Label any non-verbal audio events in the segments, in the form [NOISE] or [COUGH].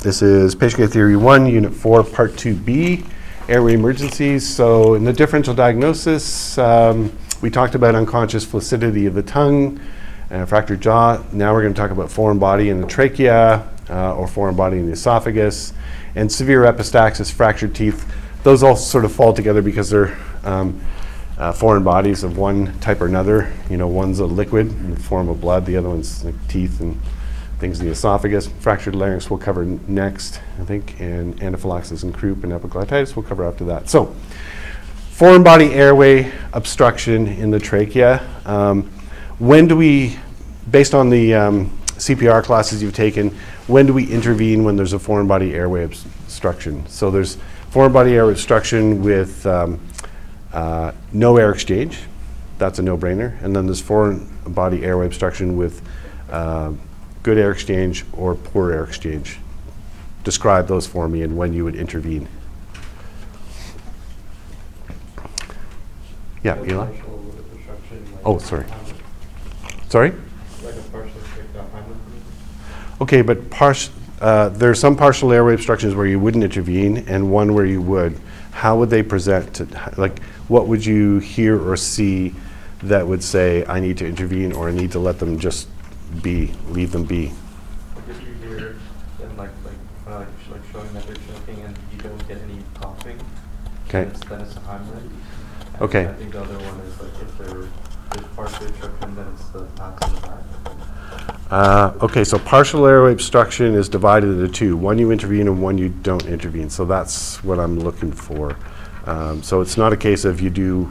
This is Patient Care Theory 1, Unit 4, Part 2B, airway emergencies. So in the differential diagnosis, um, we talked about unconscious flaccidity of the tongue, uh, fractured jaw. Now we're going to talk about foreign body in the trachea uh, or foreign body in the esophagus, and severe epistaxis, fractured teeth. Those all sort of fall together because they're um, uh, foreign bodies of one type or another. You know, one's a liquid in the form of blood, the other one's like teeth and things in the esophagus. Fractured larynx we'll cover next, I think, and anaphylaxis and croup and epiglottitis we'll cover after that. So, foreign body airway obstruction in the trachea. Um, when do we, based on the um, CPR classes you've taken, when do we intervene when there's a foreign body airway obstruction? So there's foreign body airway obstruction with um, uh, no air exchange. That's a no-brainer. And then there's foreign body airway obstruction with uh, good air exchange or poor air exchange. Describe those for me and when you would intervene. Yeah, Eli? like Oh, sorry. Sorry? Like a partial strict Okay, but partial, uh, there are some partial airway obstructions where you wouldn't intervene and one where you would. How would they present to, like, what would you hear or see that would say, I need to intervene or I need to let them just be, leave them be? Like if you hear them like, like, uh, like sh- like showing that they're choking and you don't get any coughing. Okay. Then it's, then it's a Heimlich. And Okay. I think the other one is like if there, there's partial obstruction, then it's the pats in the back. Uh, Okay, so partial airway obstruction is divided into two. One you intervene and one you don't intervene. So that's what I'm looking for. Um, So it's not a case of you do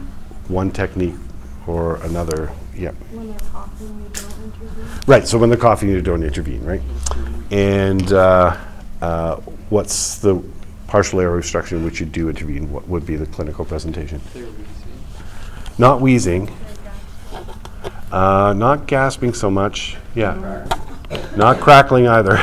one technique or another. yep, When they're coughing, we don't intervene. Right, so when they're coughing, you don't intervene, right? And uh, uh, what's the partial airway obstruction which you do intervene? What would be the clinical presentation? Not wheezing, uh, not gasping so much, yeah. Not crackling either.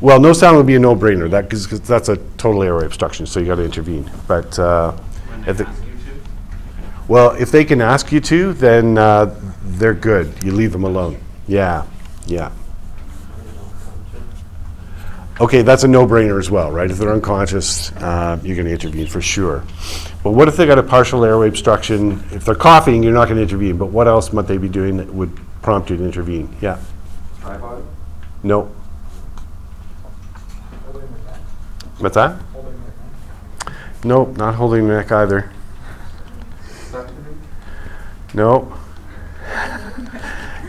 Well, no sound would be a no-brainer, that, because that's a total airway obstruction, so you got to intervene. But, uh, if the- well, if they can ask you to, then uh, they're good. You leave them alone. Yeah, yeah. Okay, that's a no-brainer as well, right? If they're unconscious, uh, you're going to intervene for sure. But what if they got a partial airway obstruction? If they're coughing, you're not going to intervene. But what else might they be doing that would prompt you to intervene? Yeah. Tripod? No. What's that? Nope, not holding the neck either. Nope.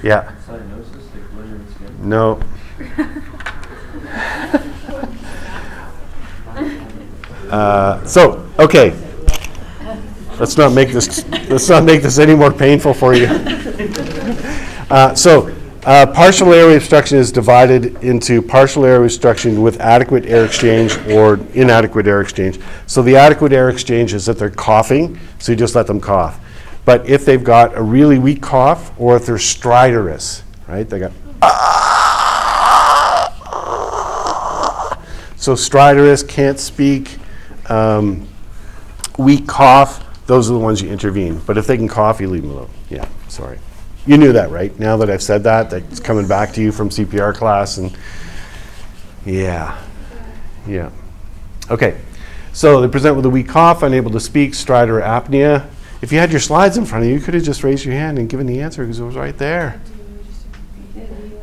Yeah. No. Uh, so, okay. Let's not make this. Let's not make this any more painful for you. Uh, so, uh, partial airway obstruction is divided into partial airway obstruction with adequate air exchange or inadequate air exchange. So, the adequate air exchange is that they're coughing, so you just let them cough. But if they've got a really weak cough, or if they're stridorous, right? They got. So stridorous, can't speak, um, weak cough, those are the ones you intervene. But if they can cough, you leave them alone. Yeah, sorry. You knew that, right? Now that I've said that, that's coming back to you from CPR class and, yeah, yeah. Okay, so they present with a weak cough, unable to speak, stridor apnea. If you had your slides in front of you, you could have just raised your hand and given the answer because it was right there.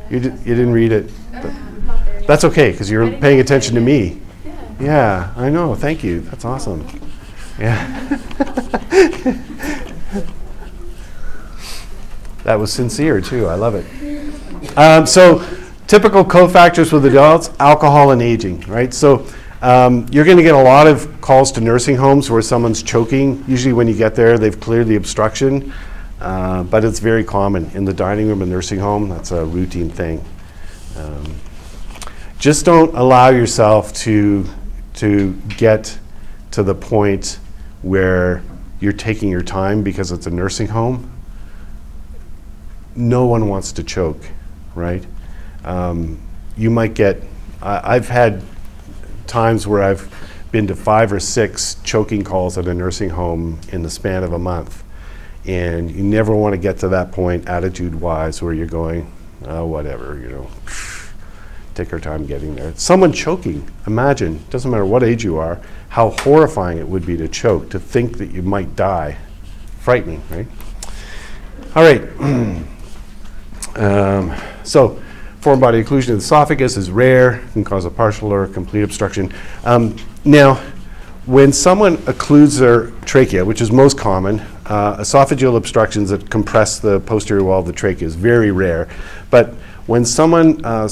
You, you didn't read it. That's okay, because you're paying attention to me. Yeah, I know, thank you, that's awesome. Yeah. [LAUGHS] That was sincere, too, I love it. Um, so, typical cofactors with adults, alcohol and aging, right? So, um, you're going to get a lot of calls to nursing homes where someone's choking. Usually, when you get there, they've cleared the obstruction, uh, but it's very common in the dining room of a nursing home. That's a routine thing. Um, just don't allow yourself to to get to the point where you're taking your time because it's a nursing home. No one wants to choke, right? Um, you might get. I, I've had times where I've been to five or six choking calls at a nursing home in the span of a month, and you never want to get to that point attitude-wise where you're going, oh, whatever, you know. [SIGHS] take our time getting there. Someone choking, imagine, doesn't matter what age you are, how horrifying it would be to choke, to think that you might die. Frightening, right? All right. [CLEARS THROAT] Um, so, foreign body occlusion of the esophagus is rare, can cause a partial or complete obstruction. Um, now, when someone occludes their trachea, which is most common, uh, esophageal obstructions that compress the posterior wall of the trachea is very rare. But when someone, uh,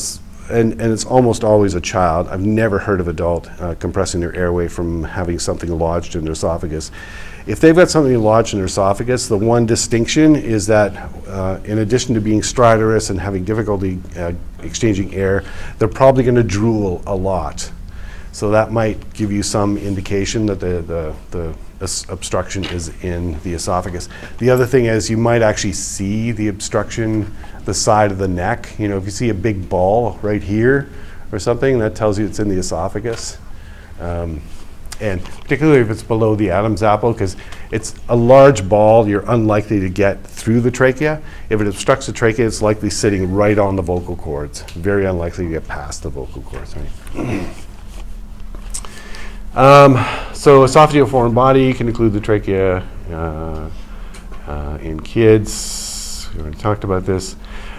and, and it's almost always a child, I've never heard of adult uh, compressing their airway from having something lodged in their esophagus. If they've got something lodged in their esophagus, the one distinction is that uh, in addition to being stridorous and having difficulty uh, exchanging air, they're probably going to drool a lot. So that might give you some indication that the, the, the obstruction is in the esophagus. The other thing is you might actually see the obstruction, the side of the neck. You know, if you see a big ball right here or something, that tells you it's in the esophagus. Um, and particularly if it's below the Adam's apple, because it's a large ball, you're unlikely to get through the trachea. If it obstructs the trachea, it's likely sitting right on the vocal cords. Very unlikely to get past the vocal cords, right? Um, so esophageal foreign body can include the trachea uh, uh, in kids. We already talked about this.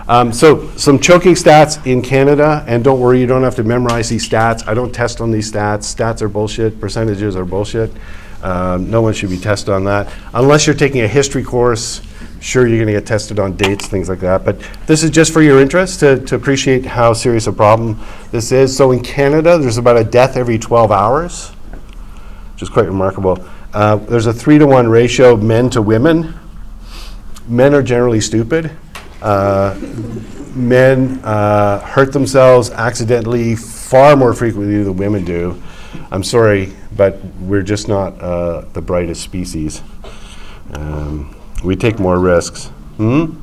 Um, so some choking stats in Canada, and don't worry, you don't have to memorize these stats. I don't test on these stats. Stats are bullshit. Percentages are bullshit. Um, no one should be tested on that unless you're taking a history course. Sure, you're going to get tested on dates, things like that. But this is just for your interest to, to appreciate how serious a problem this is. So in Canada, there's about a death every 12 hours which is quite remarkable. Uh, there's a three to one ratio of men to women. Men are generally stupid. Uh, men uh, hurt themselves accidentally far more frequently than women do. I'm sorry, but we're just not uh, the brightest species. Um, we take more risks. Hmm?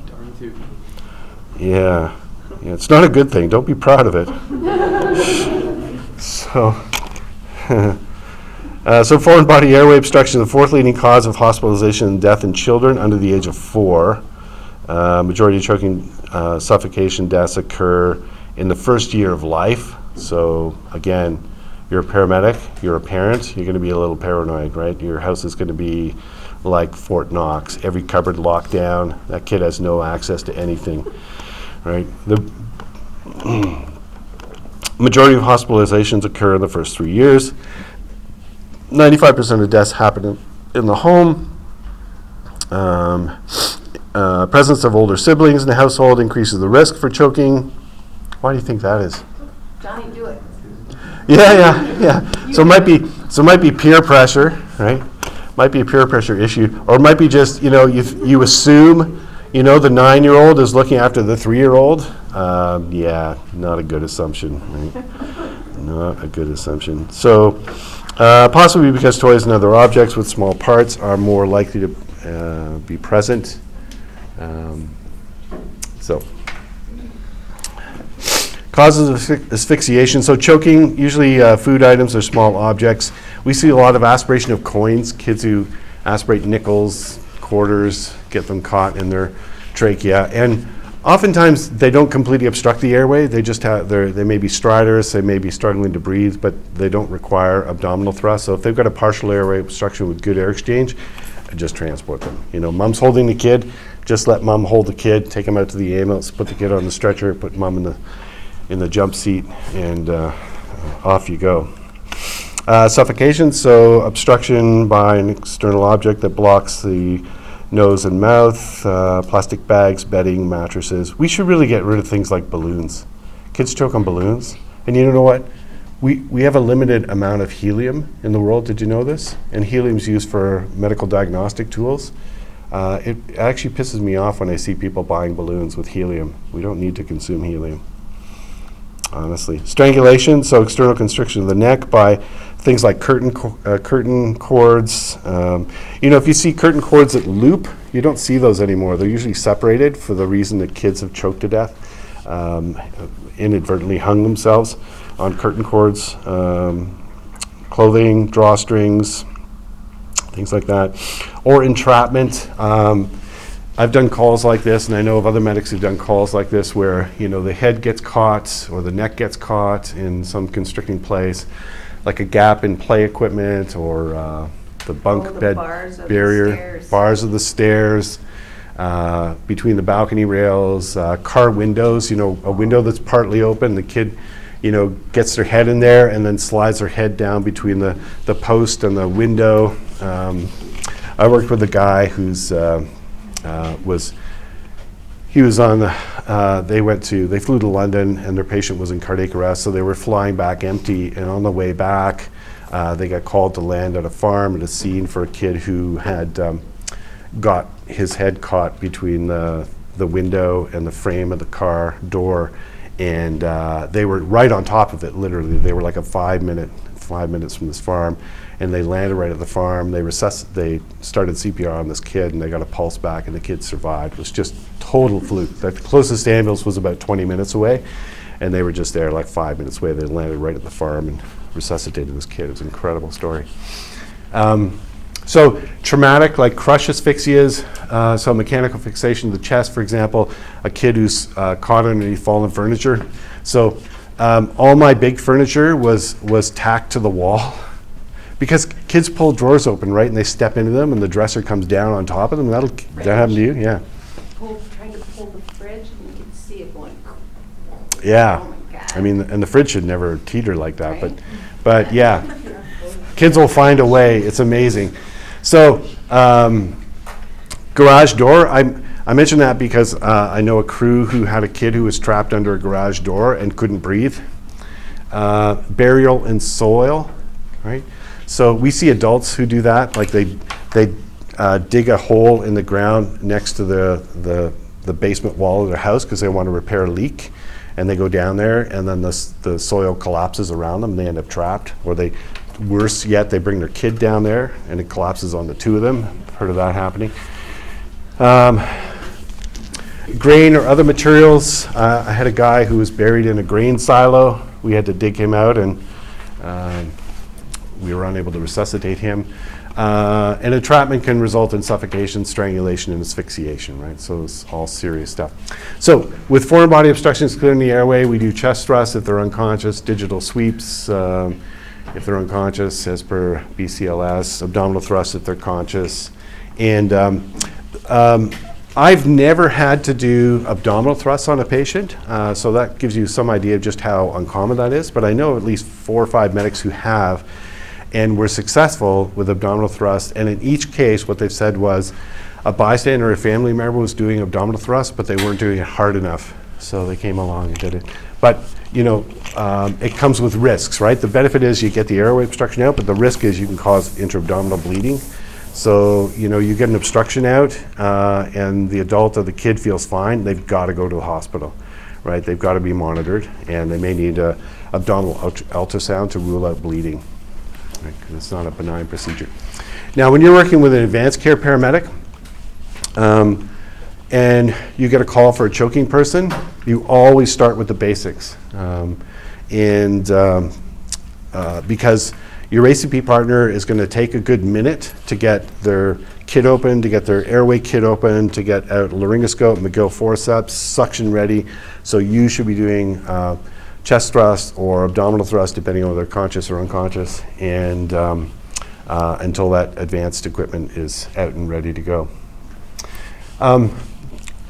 Yeah. yeah. It's not a good thing. Don't be proud of it. [LAUGHS] so. [LAUGHS] Uh, so, foreign body airway obstruction the fourth leading cause of hospitalization and death in children under the age of four. Uh, majority of choking, uh, suffocation deaths occur in the first year of life. So, again, you're a paramedic, you're a parent, you're going to be a little paranoid, right? Your house is going to be like Fort Knox, every cupboard locked down. That kid has no access to anything, right? The [CLEARS THROAT] majority of hospitalizations occur in the first three years. 95% of deaths happen in, in the home. Um, uh, presence of older siblings in the household increases the risk for choking. Why do you think that is? Johnny, do it. Yeah, yeah, yeah. So it might be so it might be peer pressure, right? Might be a peer pressure issue, or it might be just you know you you assume you know the nine year old is looking after the three year old. Um, yeah, not a good assumption, right? [LAUGHS] Not a good assumption. So uh, possibly because toys and other objects with small parts are more likely to uh, be present. Um, so. Causes of asphy- asphyxiation, so choking, usually uh, food items or small objects. We see a lot of aspiration of coins, kids who aspirate nickels, quarters, get them caught in their trachea. And oftentimes, they don't completely obstruct the airway. They just have, they're, may be stridorous, they may be struggling to breathe, but they don't require abdominal thrust. So if they've got a partial airway obstruction with good air exchange, just transport them. You know, mom's holding the kid, just let mom hold the kid, take him out to the ambulance, put the kid on the stretcher, put mom in the in the jump seat, and uh, off you go. Uh, suffocation, so obstruction by an external object that blocks the nose and mouth, uh, plastic bags, bedding, mattresses. We should really get rid of things like balloons. Kids choke on balloons. And you know what? We, we have a limited amount of helium in the world. Did you know this? And helium's used for medical diagnostic tools. Uh, it actually pisses me off when I see people buying balloons with helium. We don't need to consume helium honestly. Strangulation, so external constriction of the neck by things like curtain co- uh, curtain cords. Um, you know, if you see curtain cords that loop, you don't see those anymore. They're usually separated for the reason that kids have choked to death, um, inadvertently hung themselves on curtain cords. Um, clothing, drawstrings, things like that, or entrapment. Um, I've done calls like this, and I know of other medics who've done calls like this where, you know, the head gets caught or the neck gets caught in some constricting place, like a gap in play equipment or uh, the bunk Oh, the bed bars of barrier, stairs. bars of the stairs, uh, between the balcony rails, uh, car windows, you know, a window that's partly open, the kid, you know, gets their head in there and then slides their head down between the, the post and the window. Um, I worked with a guy who's, uh, uh, was, he was on, the, uh, they went to, they flew to London and their patient was in cardiac arrest, so they were flying back empty. And on the way back, uh, they got called to land at a farm at a scene for a kid who had um, got his head caught between the, the window and the frame of the car door. And uh, they were right on top of it, literally. They were like a five minute, five minutes from this farm. And they landed right at the farm. They, resusc- they started CPR on this kid and they got a pulse back and the kid survived. It was just total fluke. The closest ambulance was about 20 minutes away. And they were just there like five minutes away. They landed right at the farm and resuscitated this kid. It was an incredible story. Um, so traumatic, like crush asphyxias, uh, so mechanical fixation of the chest, for example, a kid who's uh, caught underneath fallen furniture. So um, all my big furniture was was tacked to the wall [LAUGHS] because kids pull drawers open, right, and they step into them, and the dresser comes down on top of them. That'll that happen to you, yeah, Pull, trying to pull the fridge and you can see it going. yeah. Oh. I mean, and the fridge should never teeter like that, but but yeah. [LAUGHS] kids will find a way. It's amazing. So, um, garage door. I I mention that because uh, I know a crew who had a kid who was trapped under a garage door and couldn't breathe. Uh, burial in soil, right? So we see adults who do that. Like they they uh, dig a hole in the ground next to the the, the basement wall of their house because they want to repair a leak and they go down there and then the, the soil collapses around them and they end up trapped or they worse yet they bring their kid down there and it collapses on the two of them heard of that happening um, grain or other materials uh, i had a guy who was buried in a grain silo we had to dig him out and um, we were unable to resuscitate him. Uh, and entrapment can result in suffocation, strangulation, and asphyxiation, right? So it's all serious stuff. So with foreign body obstructions clearing the airway, we do chest thrusts if they're unconscious, digital sweeps um, if they're unconscious, as per BCLS, abdominal thrusts if they're conscious. And um, um, I've never had to do abdominal thrusts on a patient, uh, so that gives you some idea of just how uncommon that is. But I know at least four or five medics who have, and were successful with abdominal thrust. And in each case, what they've said was a bystander or a family member was doing abdominal thrust, but they weren't doing it hard enough, so they came along and did it. But you know, um, it comes with risks, right? The benefit is you get the airway obstruction out, but the risk is you can cause intra-abdominal bleeding. So, you know, you get an obstruction out, uh, and the adult or the kid feels fine, they've got to go to the hospital, right? They've got to be monitored, and they may need a abdominal ult- ultrasound to rule out bleeding, right? 'cause it's not a benign procedure. Now, when you're working with an advanced care paramedic, um, and you get a call for a choking person, you always start with the basics. Um, and um, uh, because your ACP partner is going to take a good minute to get their kit open, to get their airway kit open, to get out laryngoscope, Magill forceps, suction ready. So you should be doing uh, chest thrust or abdominal thrust, depending on whether they're conscious or unconscious, and um, uh, until that advanced equipment is out and ready to go. Um,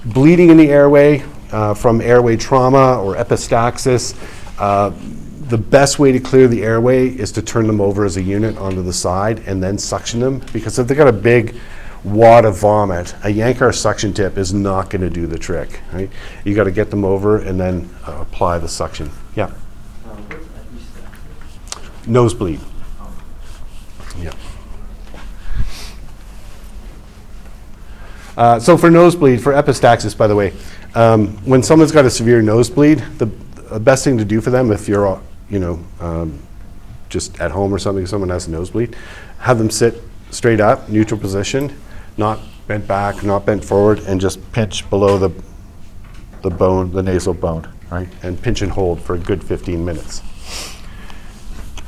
bleeding in the airway uh, from airway trauma or epistaxis, uh, the best way to clear the airway is to turn them over as a unit onto the side and then suction them because if they've got a big wad of vomit, a Yankauer suction tip is not going to do the trick. Right? You got to get them over and then uh, apply the suction. Yeah, epistaxis? nosebleed. Um, Yeah. Uh, so for nosebleed, for epistaxis, by the way, um, when someone's got a severe nosebleed, the, best thing to do for them, if you're, you know, um, just at home or something, someone has a nosebleed, have them sit straight up, neutral position, not bent back, not bent forward, and just pinch below the, the bone, the nasal bone, right? And pinch and hold for a good 15 minutes.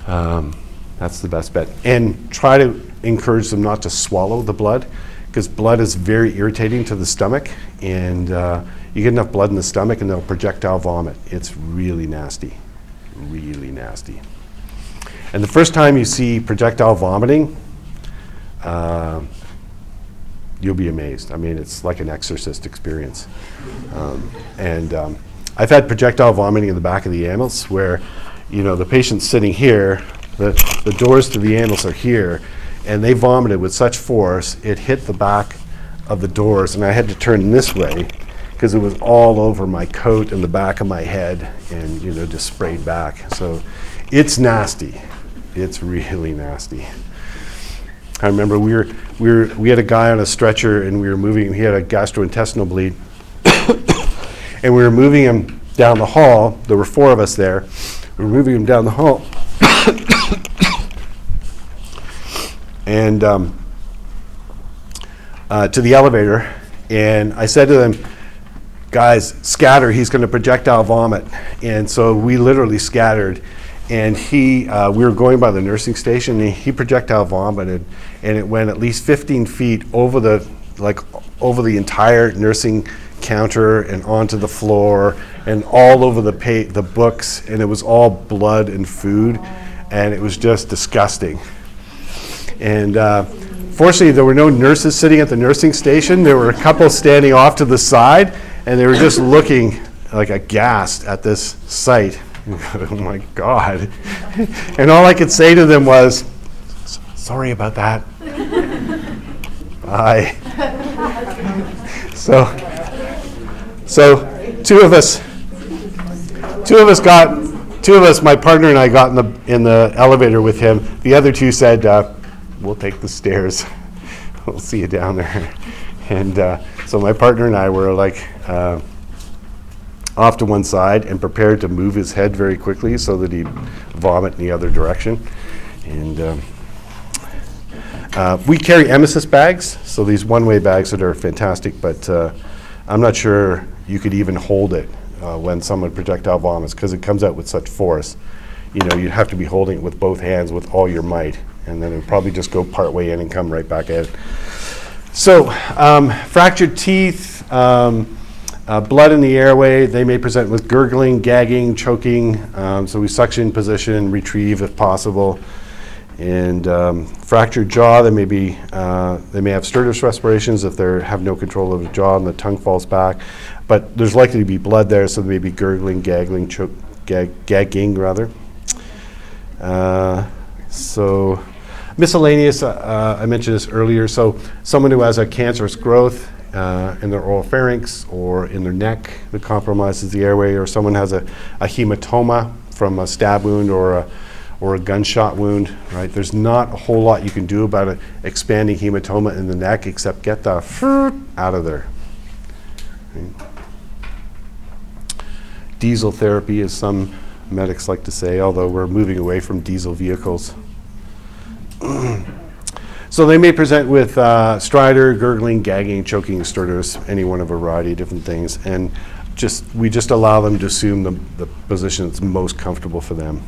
Um, that's the best bet. And try to encourage them not to swallow the blood, because blood is very irritating to the stomach, and uh, you get enough blood in the stomach, and they'll projectile vomit. It's really nasty, really nasty. And the first time you see projectile vomiting, uh, you'll be amazed. I mean, it's like an exorcist experience. Um, and um, I've had projectile vomiting in the back of the ambulance where, you know, the patient's sitting here, the, the doors to the ambulance are here, and they vomited with such force, it hit the back of the doors, and I had to turn this way because it was all over my coat and the back of my head and, you know, just sprayed back. So it's nasty. It's really nasty. I remember we were, we were, we had a guy on a stretcher and we were moving, he had a gastrointestinal bleed. [COUGHS] and we were moving him down the hall. There were four of us there. We were moving him down the hall. [COUGHS] and um, uh, to the elevator. And I said to them, guys, scatter. He's going to projectile vomit. And so we literally scattered. And he, uh, we were going by the nursing station, and he projectile vomited, and it went at least 15 feet over the, like, over the entire nursing counter and onto the floor and all over the pa- the books, and it was all blood and food, and it was just disgusting. And uh, fortunately, there were no nurses sitting at the nursing station. There were a couple standing off to the side, and they were just looking like aghast at this sight. [LAUGHS] oh my God. And all I could say to them was, sorry about that. Bye. So, so two of us, two of us got, two of us, my partner and I got in the, in the elevator with him. The other two said, uh, we'll take the stairs. [LAUGHS] We'll see you down there. And uh, so my partner and I were like uh, off to one side and prepared to move his head very quickly so that he'd vomit in the other direction. And um, uh, we carry emesis bags, so these one-way bags that are fantastic, but uh, I'm not sure you could even hold it uh, when someone projectile vomits because it comes out with such force. You know, you'd have to be holding it with both hands with all your might, and then it'd probably just go part way in and come right back out. So, um, fractured teeth, um, uh, blood in the airway, they may present with gurgling, gagging, choking. Um, so, we suction, position, retrieve if possible. And um, fractured jaw, they may be, uh, they may have stertorous respirations if they have no control of the jaw and the tongue falls back. But there's likely to be blood there, so there may be gurgling, gaggling, choke, gag, gagging rather. Uh, so miscellaneous, uh, uh, I mentioned this earlier. So someone who has a cancerous growth uh, in their oral pharynx or in their neck that compromises the airway, or someone has a, a hematoma from a stab wound or a or a gunshot wound, right? There's not a whole lot you can do about an expanding hematoma in the neck except get the [LAUGHS] out of there. Diesel therapy, as some medics like to say, although we're moving away from diesel vehicles. [CLEARS THROAT] so they may present with uh, stridor, gurgling, gagging, choking, stertorous, any one of a variety of different things, and just we just allow them to assume the, the position that's most comfortable for them.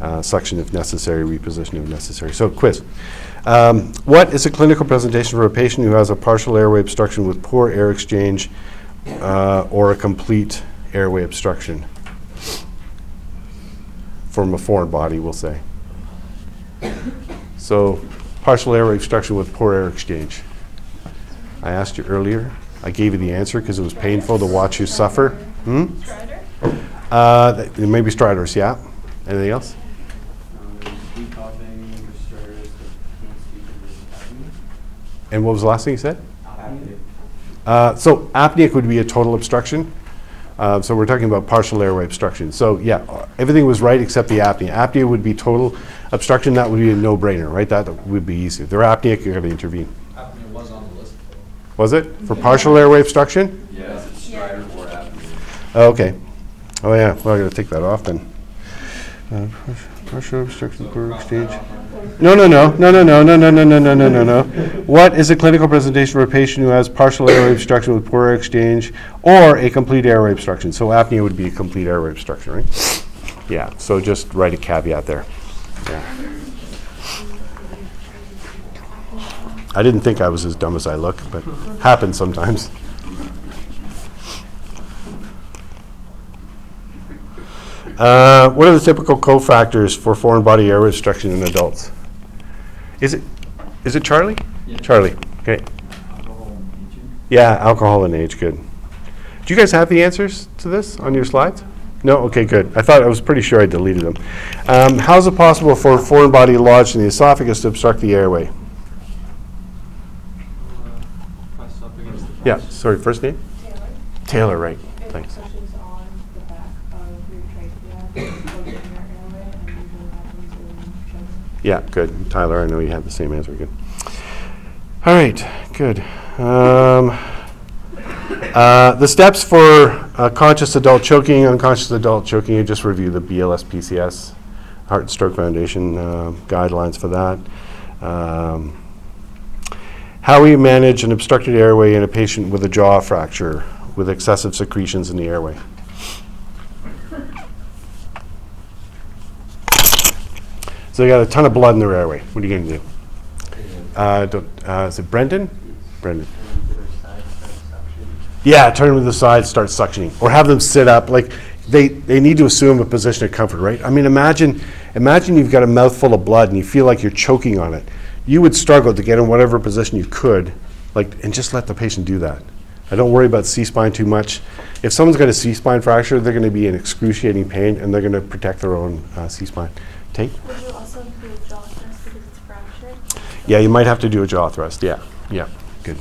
Uh, suction if necessary, reposition if necessary. So, quiz. Um, what is a clinical presentation for a patient who has a partial airway obstruction with poor air exchange uh, or a complete airway obstruction? From a foreign body, we'll say. So, partial airway obstruction with poor air exchange. I asked you earlier. I gave you the answer because it was painful to watch you suffer. Hmm? Uh, th- maybe stridors, yeah. Anything else? There's deep coughing, distress, can't speak in the And what was the last thing you said? Uh, so apneic would be a total obstruction. Uh, so we're talking about partial airway obstruction. So yeah, uh, everything was right except the apnea. Apnea would be total obstruction. That would be a no-brainer, right? That would be easy. If they're apneic, you're going to intervene. Apnea was on the list. Was it for partial airway obstruction? Yes, it's Stridor or apnea. Oh, okay. Oh yeah. Well, I got to take that off then. Uh, partial obstruction, poor exchange. No, no, no, no, no, no, no, no, no, no, no, no, no, no. What is a clinical presentation for a patient who has partial airway obstruction with poor exchange or a complete airway obstruction? So apnea would be a complete airway obstruction, right? Yeah, so just write a caveat there. Yeah. I didn't think I was as dumb as I look, but happens sometimes. Uh, what are the typical cofactors for foreign body airway obstruction in adults? Is it, is it Charlie? Yeah. Charlie, okay. Alcohol and aging. Yeah, alcohol and age, good. Do you guys have the answers to this on your slides? No? Okay, good. I thought, I was pretty sure I deleted them. Um, how is it possible for a foreign body lodged in the esophagus to obstruct the airway? Press up against the. Yeah, sorry, first name? Taylor, Taylor, right. Thanks. Yeah, good. Tyler, I know you had the same answer. Good. All right, good. Um, uh, the steps for conscious adult choking, unconscious adult choking, you just review the BLS PCS, Heart and Stroke Foundation uh, guidelines for that. Um, how we manage an obstructed airway in a patient with a jaw fracture with excessive secretions in the airway. So they got a ton of blood in their airway. What are you going to do? Uh, don't, uh, is it Brendan? Brendan. Yeah, turn them to the side, start suctioning, or have them sit up. Like they, they need to assume a position of comfort, right? I mean, imagine, imagine you've got a mouthful of blood and you feel like you're choking on it. You would struggle to get in whatever position you could, like, and just let the patient do that. I don't worry about C-spine too much. If someone's got a C-spine fracture, they're going to be in excruciating pain, and they're going to protect their own uh, C-spine. Tate? Would you also do a jaw test because it's fractured? Yeah, you might have to do a jaw thrust. Yeah, yeah, good.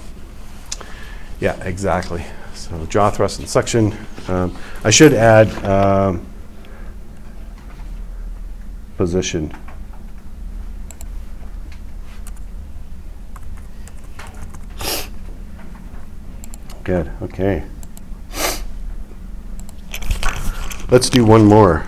Yeah, exactly. So jaw thrust and suction. Um, I should add um, position. Good. Okay. Let's do one more.